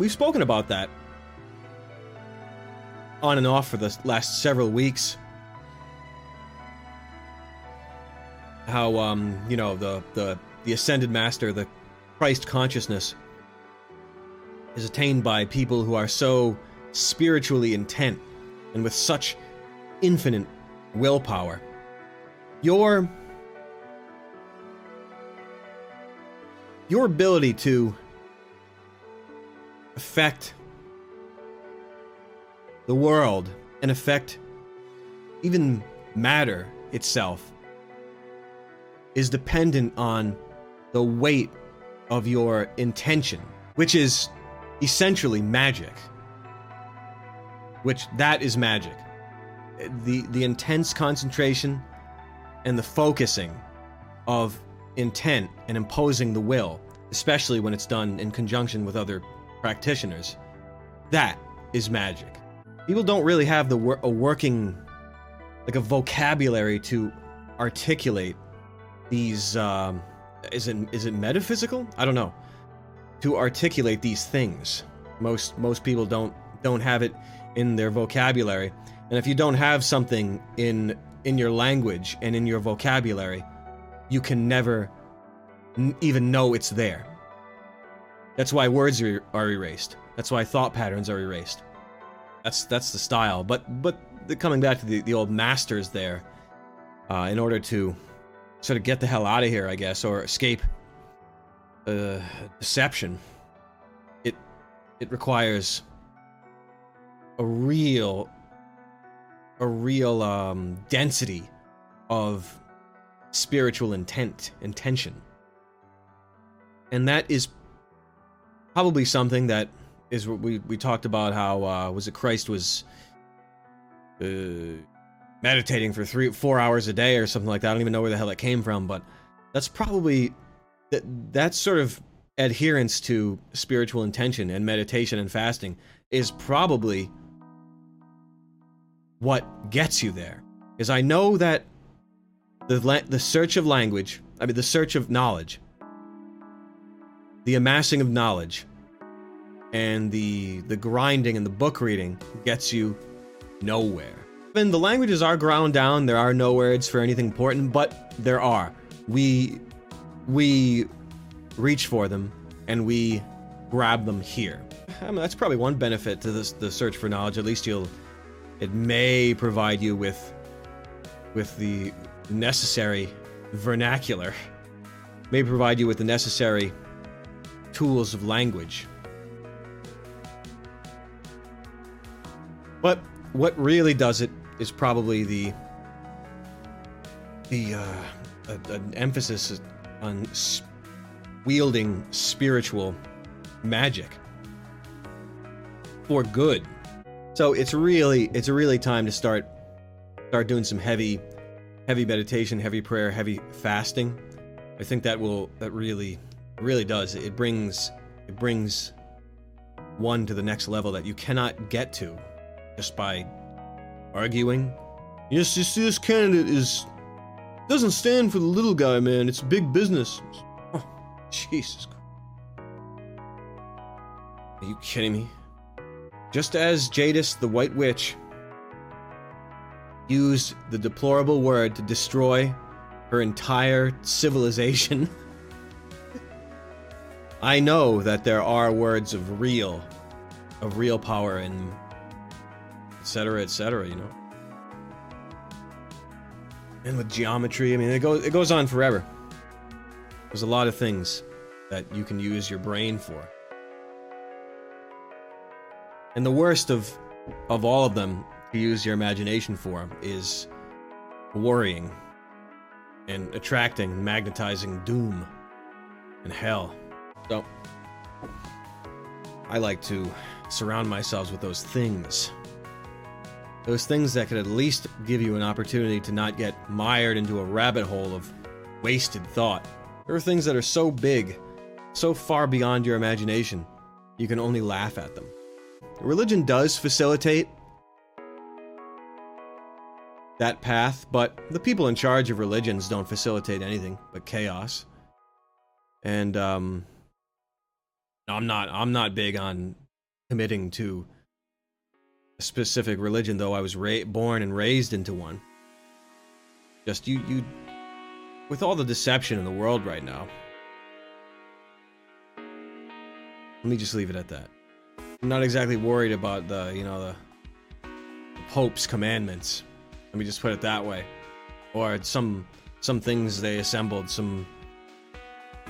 we've spoken about that on and off for the last several weeks. How um, you know, the the the ascended master, the Christ consciousness is attained by people who are so spiritually intent and with such infinite willpower. Your your ability to affect the world and affect even matter itself is dependent on the weight of your intention, which is essentially magic. Which that is magic. The the intense concentration and the focusing of intent and imposing the will, especially when it's done in conjunction with other practitioners. That is magic. People don't really have the wor- a working like a vocabulary to articulate these um is it is it metaphysical? I don't know. To articulate these things. Most most people don't don't have it in their vocabulary. And if you don't have something in in your language and in your vocabulary, you can never n- even know it's there. That's why words are, are erased. That's why thought patterns are erased. That's that's the style. But but the, coming back to the, the old masters there, uh, in order to sort of get the hell out of here, I guess, or escape uh, deception, it it requires a real a real um, density of spiritual intent intention and that is probably something that is what we, we talked about how uh, was it christ was uh, meditating for three four hours a day or something like that. I don't even know where the hell that came from but that's probably that that sort of adherence to spiritual intention and meditation and fasting is probably what gets you there. Is i know that the la- the search of language i mean the search of knowledge the amassing of knowledge and the the grinding and the book reading gets you nowhere. And the languages are ground down. There are no words for anything important but there are. We we reach for them and we grab them here. I mean, that's probably one benefit to this the search for knowledge. At least you'll it may provide you with with the necessary vernacular. May provide you with the necessary tools of language but what really does it is probably the the uh, a, an emphasis on s- wielding spiritual magic for good. So it's really it's really time to start start doing some heavy heavy meditation heavy prayer heavy fasting. I think that will that really really does. It brings it brings one to the next level that you cannot get to just by arguing. Yes see this candidate is doesn't stand for the little guy man. It's big business. Oh, jesus are you kidding me? Just as Jadis the White Witch used the deplorable word to destroy her entire civilization, I know that there are words of real, of real power and etc. etc. You know, and with geometry, I mean, it goes it goes on forever. There's a lot of things that you can use your brain for. And the worst of of all of them to use your imagination for is worrying and attracting, magnetizing doom and hell. So I like to surround myself with those things. Those things that could at least give you an opportunity to not get mired into a rabbit hole of wasted thought. There are things that are so big, so far beyond your imagination, you can only laugh at them. Religion does facilitate that path, but the people in charge of religions don't facilitate anything but chaos. And um I'm not I'm not big on committing to specific religion, though I was ra- born and raised into one. Just you, you, with all the deception in the world right now. Let me just leave it at that. I'm not exactly worried about the, you know, the, the Pope's commandments. Let me just put it that way. Or some some things they assembled, some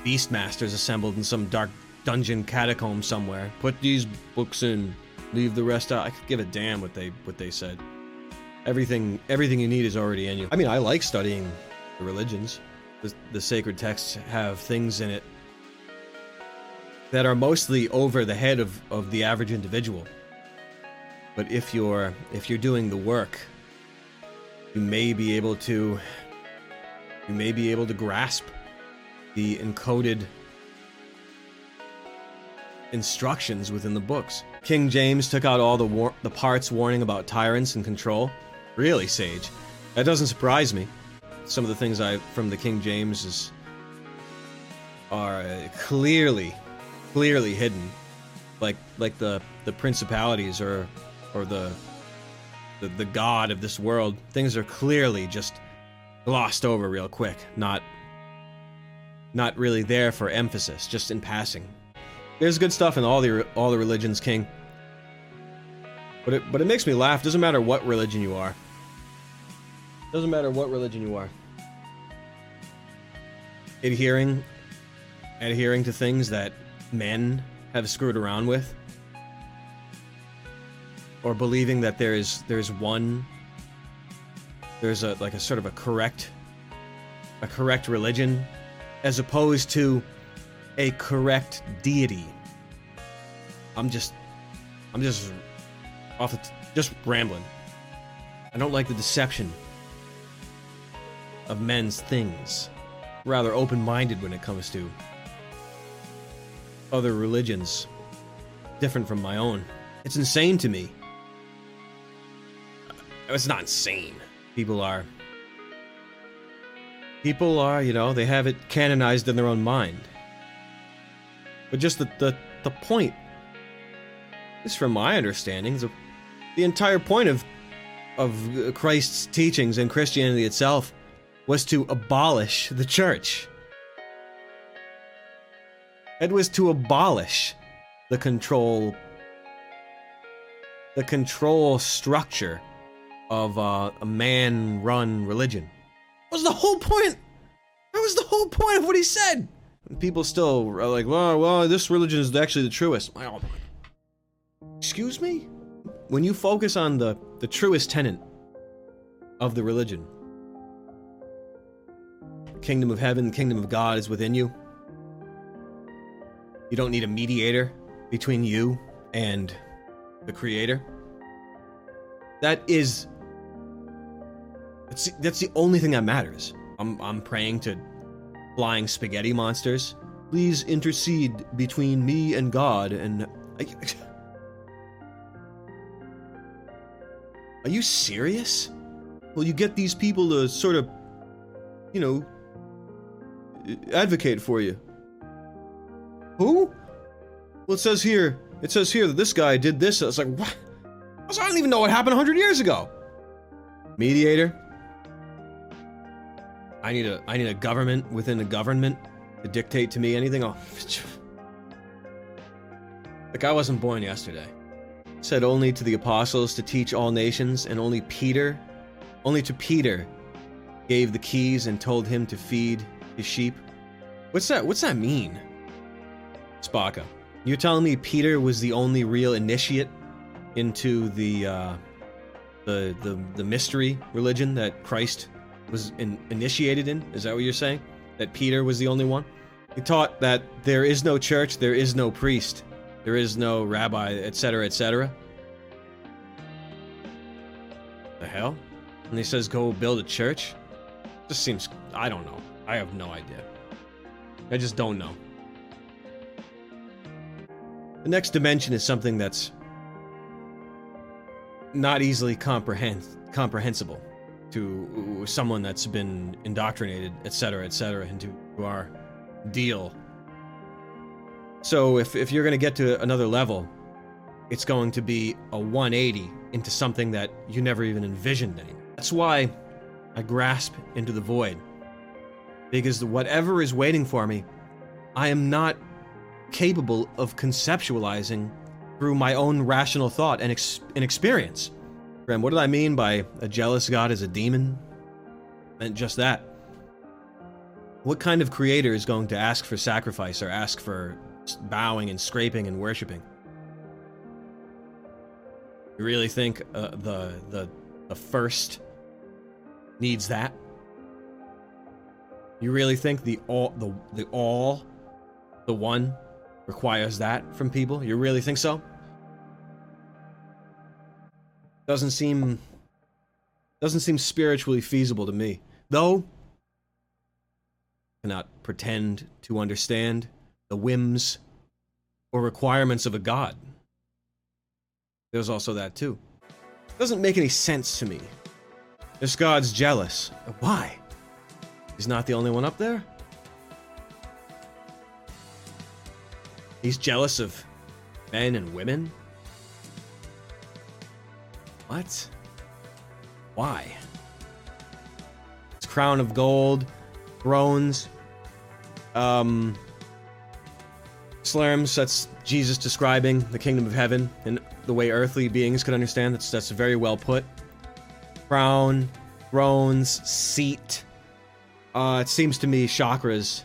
beastmasters assembled in some dark dungeon catacomb somewhere. Put these books in, leave the rest out. I could give a damn what they what they said. Everything everything you need is already in you. I mean, I like studying the religions. The, the sacred texts have things in it that are mostly over the head of, of the average individual. But if you're if you're doing the work, you may be able to you may be able to grasp the encoded instructions within the books. King James took out all the war- the parts warning about tyrants and control. Really, Sage, that doesn't surprise me. Some of the things I from the King James is are uh, clearly clearly hidden, like like the the principalities or or the the, the god of this world. Things are clearly just glossed over real quick, not not really there for emphasis, just in passing. There's good stuff in all the all the religions, King. But it but it makes me laugh. Doesn't matter what religion you are. Doesn't matter what religion you are. Adhering adhering to things that men have screwed around with or believing that there is there's one there's a like a sort of a correct a correct religion as opposed to a correct deity i'm just i'm just off the t- just rambling i don't like the deception of men's things rather open-minded when it comes to other religions different from my own. It's insane to me. Uh, it's not insane. People are. People are, you know, they have it canonized in their own mind. But just the, the, the point, is from my understanding, the, the entire point of, of Christ's teachings and Christianity itself was to abolish the church. It was to abolish the control the control structure of uh, a man-run religion. That was the whole point. That was the whole point of what he said. People still are like, well, well, this religion is actually the truest. Oh, excuse me. When you focus on the the truest tenet of the religion, kingdom of heaven, kingdom of God is within you. You don't need a mediator between you and the creator. That is that's, that's the only thing that matters. I'm I'm praying to flying spaghetti monsters. Please intercede between me and God and Are you serious? Will you get these people to sort of you know advocate for you? Who? Well, it says here, it says here that this guy did this. I was like, what? I don't even know what happened 100 years ago. Mediator. I need a I need a government within a government to dictate to me anything. Oh, like I wasn't born yesterday. Said only to the apostles to teach all nations, and only Peter, only to Peter, gave the keys and told him to feed his sheep. What's that? What's that mean? Spaka. You're telling me Peter was the only real initiate into the uh, the the the mystery religion that Christ was in, initiated in? Is that what you're saying? That Peter was the only one? He taught that there is no church, there is no priest, there is no rabbi, etc., etc. The hell? And he says go build a church? Just seems I don't know. I have no idea. I just don't know. The next dimension is something that's not easily comprehend comprehensible to someone that's been indoctrinated, etc., etc., into our deal. So if if you're going to get to another level, it's going to be a 180 into something that you never even envisioned anymore. That's why I grasp into the void. Because whatever is waiting for me, I am not capable of conceptualizing through my own rational thought and, ex- and experience. Graham, what did I mean by a jealous god is a demon? I meant just that. What kind of creator is going to ask for sacrifice or ask for bowing and scraping and worshiping? You really think uh, the the the first needs that? You really think the all the the all the one requires that from people? You really think so? Doesn't seem doesn't seem spiritually feasible to me. Though cannot pretend to understand the whims or requirements of a god. There's also that too. Doesn't make any sense to me. This god's jealous. Why? He's not the only one up there? He's jealous of men and women? What? Why? His crown of gold, thrones, um, slurms, that's Jesus describing the kingdom of heaven and the way earthly beings could understand. That's that's very well put. Crown, thrones, seat. Uh, it seems to me chakras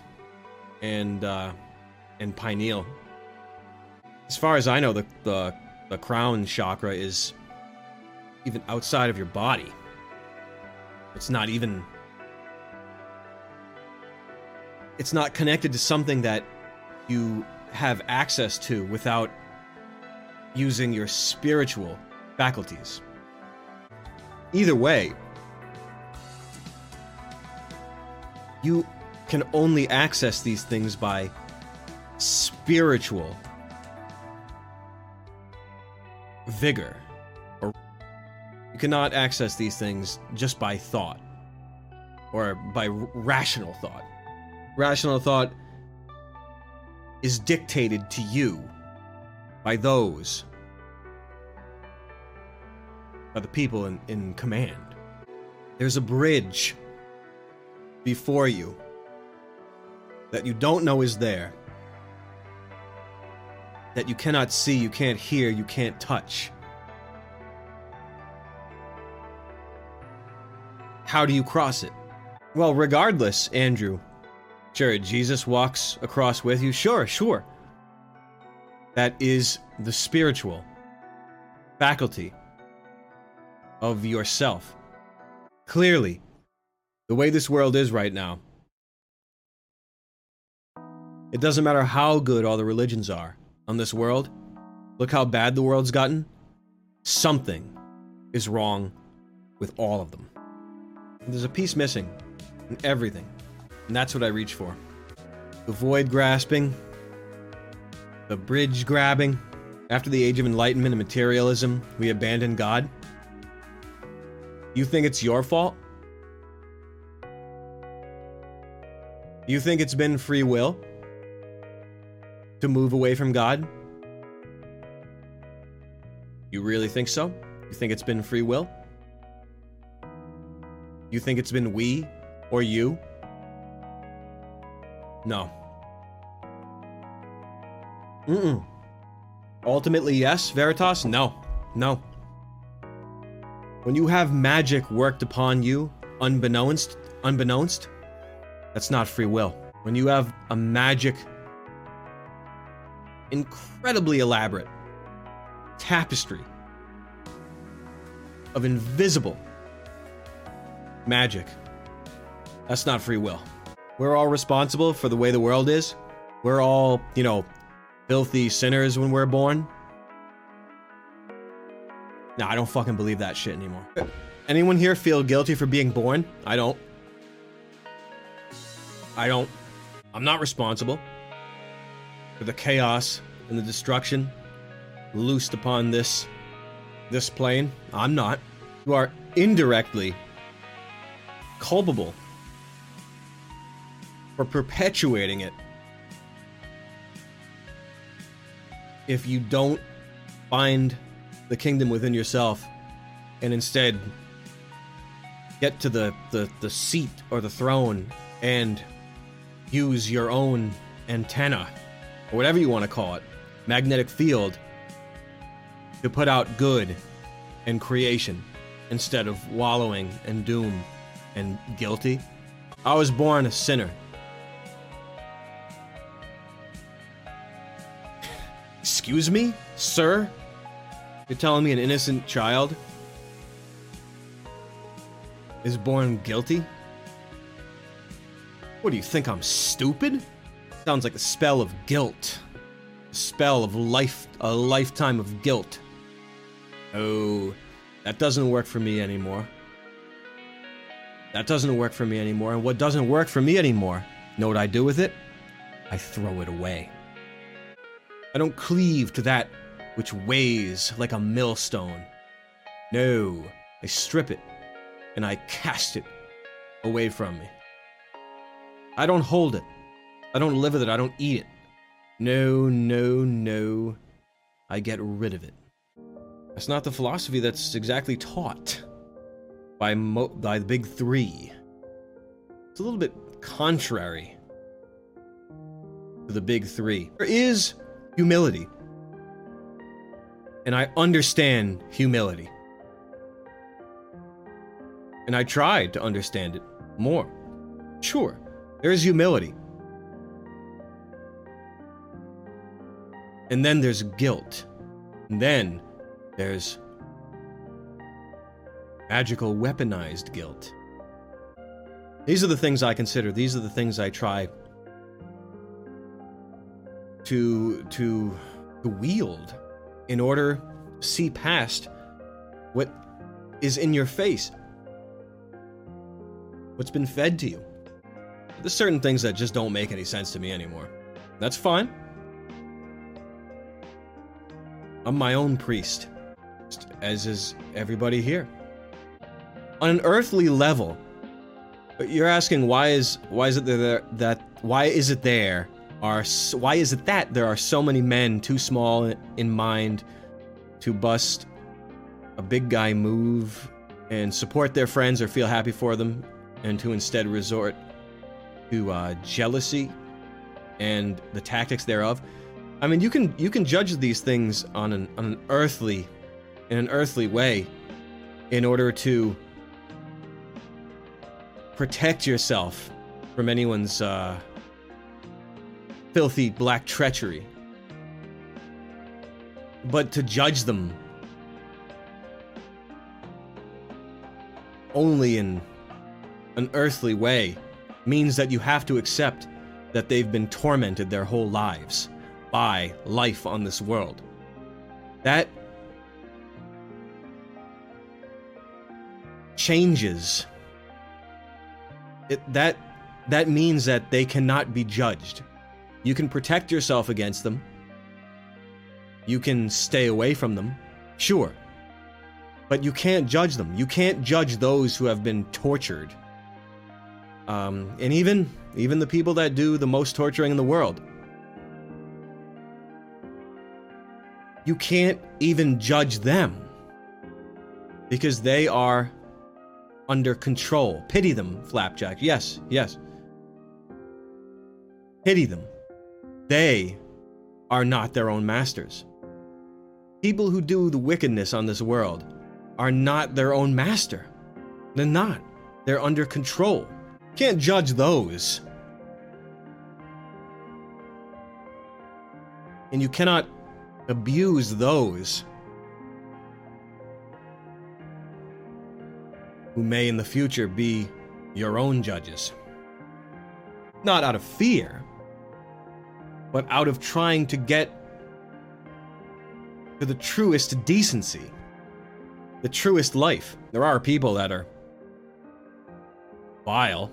and uh, and pineal. As far as I know, the the the crown chakra is even outside of your body. It's not even it's not connected to something that you have access to without using your spiritual faculties. Either way, you can only access these things by spiritual vigor. You cannot access these things just by thought or by rational thought. Rational thought is dictated to you by those, by the people in, in command. There's a bridge before you that you don't know is there, that you cannot see, you can't hear, you can't touch. How do you cross it? Well, regardless, Andrew, Sure, Jesus walks across with you. Sure, sure. That is the spiritual faculty of yourself. Clearly, the way this world is right now, it doesn't matter how good all the religions are on this world. Look how bad the world's gotten. Something is wrong with all of them. There's a piece missing in everything. And that's what I reach for. The void grasping, the bridge grabbing. After the age of enlightenment and materialism, we abandon God. You think it's your fault? You think it's been free will to move away from God? You really think so? You think it's been free will? You think it's been we or you no. Mm-mm. Ultimately, yes. Veritas? No. No. When you have magic worked upon you, unbeknownst, unbeknownst, that's not free will. When you have a magic, incredibly elaborate tapestry of invisible magic, that's not free will. We're all responsible for the way the world is. We're all, you know, filthy sinners when we're born. No, I don't fucking believe that shit anymore. Anyone here feel guilty for being born? I don't. I don't. I'm not responsible for the chaos and the destruction loosed upon this this plane. I'm not. You are indirectly culpable for perpetuating it if you don't find the kingdom within yourself and instead get to the, the, the seat or the throne and use your own antenna, or whatever you want to call it, magnetic field, to put out good and creation instead of wallowing in doom and guilty. I was born a sinner. Excuse me, sir? You're telling me an innocent child is born guilty? What do you think I'm stupid? Sounds like a spell of guilt. A spell of life a lifetime of guilt. Oh, that doesn't work for me anymore. That doesn't work for me anymore. And what doesn't work for me anymore, know what I do with it? I throw it away. I don't cleave to that which weighs like a millstone. No, I strip it and I cast it away from me. I don't hold it. I don't live with it. I don't eat it. No, no, no. I get rid of it. That's not the philosophy that's exactly taught by, mo- by the big three. It's a little bit contrary to the big three. There is humility. And I understand humility. And I tried to understand it more. Sure, there is humility. And then there's guilt. And then there's magical weaponized guilt. These are the things I consider. These are the things I try to to to wield in order to see past what is in your face. What's been fed to you. There's certain things that just don't make any sense to me anymore. That's fine. I'm my own priest, as is everybody here. On an earthly level, but you're asking why is why is it there that why is it there are why is it that there are so many men too small in mind to bust a big guy move and support their friends or feel happy for them and to instead resort to uh, jealousy and the tactics thereof. I mean, you can you can judge these things on an on an earthly, in an earthly way, in order to protect yourself from anyone's uh, filthy black treachery. But to judge them only in an earthly way means that you have to accept that they've been tormented their whole lives by life on this world. That changes it that that means that they cannot be judged. You can protect yourself against them. You can stay away from them. Sure. But you can't judge them. You can't judge those who have been tortured um, and even even the people that do the most torturing in the world. You can't even judge them because they are under control. Pity them, Flapjack. Yes, yes. Pity them. They are not their own masters. People who do the wickedness on this world are not their own master. They're not. They're under control. Can't judge those. And you cannot abuse those who may in the future be your own judges. Not out of fear, but out of trying to get to the truest decency, the truest life. There are people that are vile,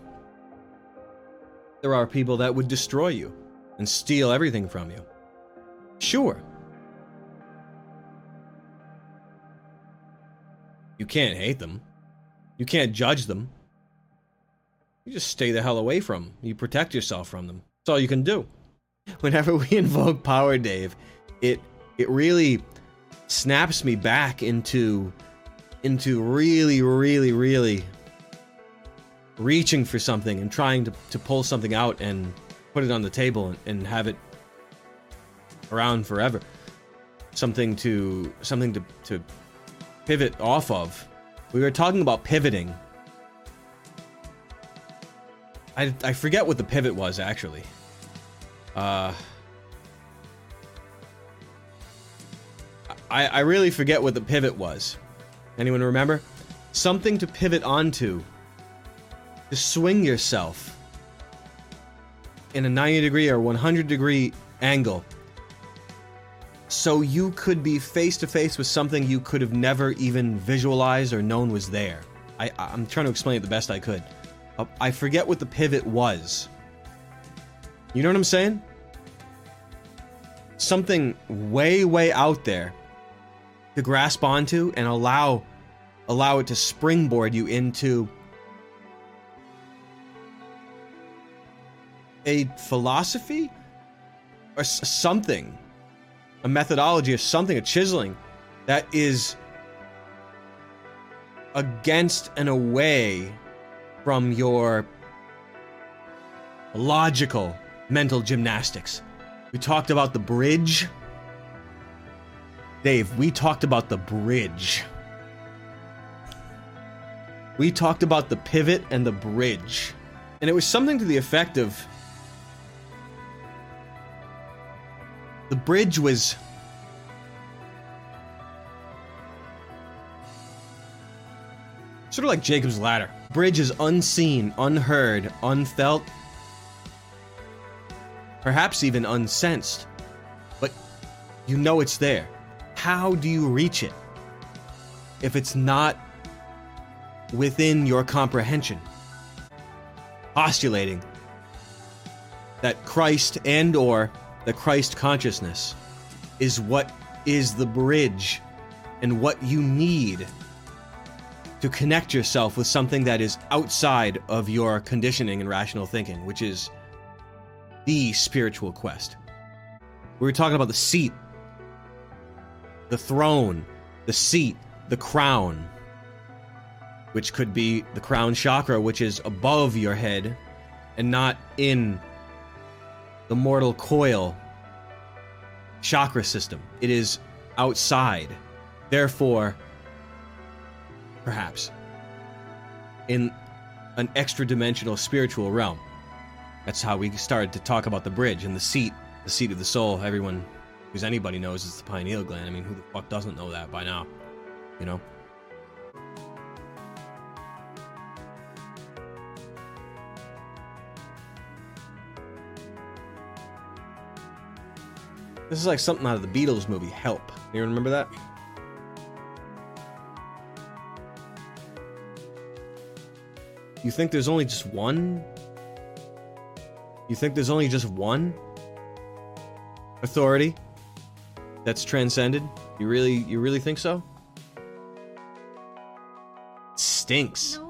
there are people that would destroy you and steal everything from you. Sure. You can't hate them. You can't judge them. You just stay the hell away from them. You protect yourself from them. That's all you can do. Whenever we invoke power, Dave, it it really snaps me back into into really really really reaching for something and trying to, to pull something out and put it on the table and, and have it around forever something to something to, to pivot off of we were talking about pivoting I, I forget what the pivot was actually uh I, I really forget what the pivot was. Anyone remember? Something to pivot onto. To swing yourself in a 90 degree or 100 degree angle. So you could be face to face with something you could have never even visualized or known was there. I, I'm trying to explain it the best I could. Uh, I forget what the pivot was. You know what I'm saying? Something way, way out there to grasp onto and allow allow it to springboard you into a philosophy or something a methodology of something a chiseling that is against and away from your logical mental gymnastics we talked about the bridge Dave, we talked about the bridge. We talked about the pivot and the bridge. And it was something to the effect of the bridge was sort of like Jacob's ladder. Bridge is unseen, unheard, unfelt, perhaps even unsensed. But you know it's there how do you reach it if it's not within your comprehension? Postulating that Christ and or the Christ consciousness is what is the bridge and what you need to connect yourself with something that is outside of your conditioning and rational thinking, which is the spiritual quest. We were talking about the seat the throne, the seat, the crown, which could be the crown chakra, which is above your head and not in the mortal coil chakra system. It is outside. Therefore, perhaps, in an extra dimensional spiritual realm. That's how we started to talk about the bridge and the seat, the seat of the soul. Everyone because anybody knows it's the pineal gland. I mean, who the fuck doesn't know that by now? You know? This is like something out of the Beatles movie, Help. You remember that? You think there's only just one? You think there's only just one authority that's transcended? You really you really think so? Stinks. No